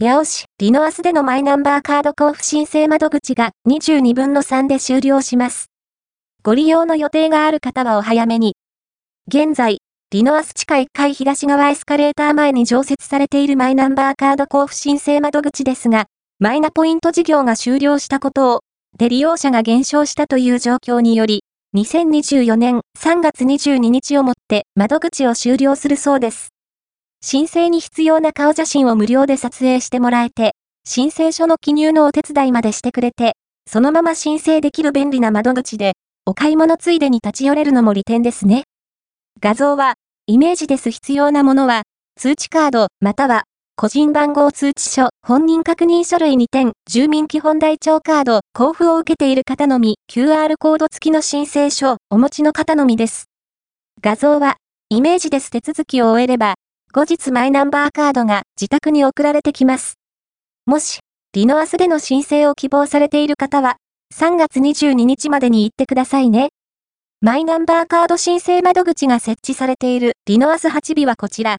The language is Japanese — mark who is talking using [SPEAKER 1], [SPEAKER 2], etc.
[SPEAKER 1] 八尾市、リノアスでのマイナンバーカード交付申請窓口が22分の3で終了します。ご利用の予定がある方はお早めに。現在、リノアス地下1階東側エスカレーター前に常設されているマイナンバーカード交付申請窓口ですが、マイナポイント事業が終了したことを、で利用者が減少したという状況により、2024年3月22日をもって窓口を終了するそうです。申請に必要な顔写真を無料で撮影してもらえて、申請書の記入のお手伝いまでしてくれて、そのまま申請できる便利な窓口で、お買い物ついでに立ち寄れるのも利点ですね。画像は、イメージです必要なものは、通知カード、または、個人番号通知書、本人確認書類2点、住民基本台帳カード、交付を受けている方のみ、QR コード付きの申請書、お持ちの方のみです。画像は、イメージです手続きを終えれば、後日マイナンバーカードが自宅に送られてきます。もし、リノアスでの申請を希望されている方は、3月22日までに行ってくださいね。マイナンバーカード申請窓口が設置されているリノアス8尾はこちら。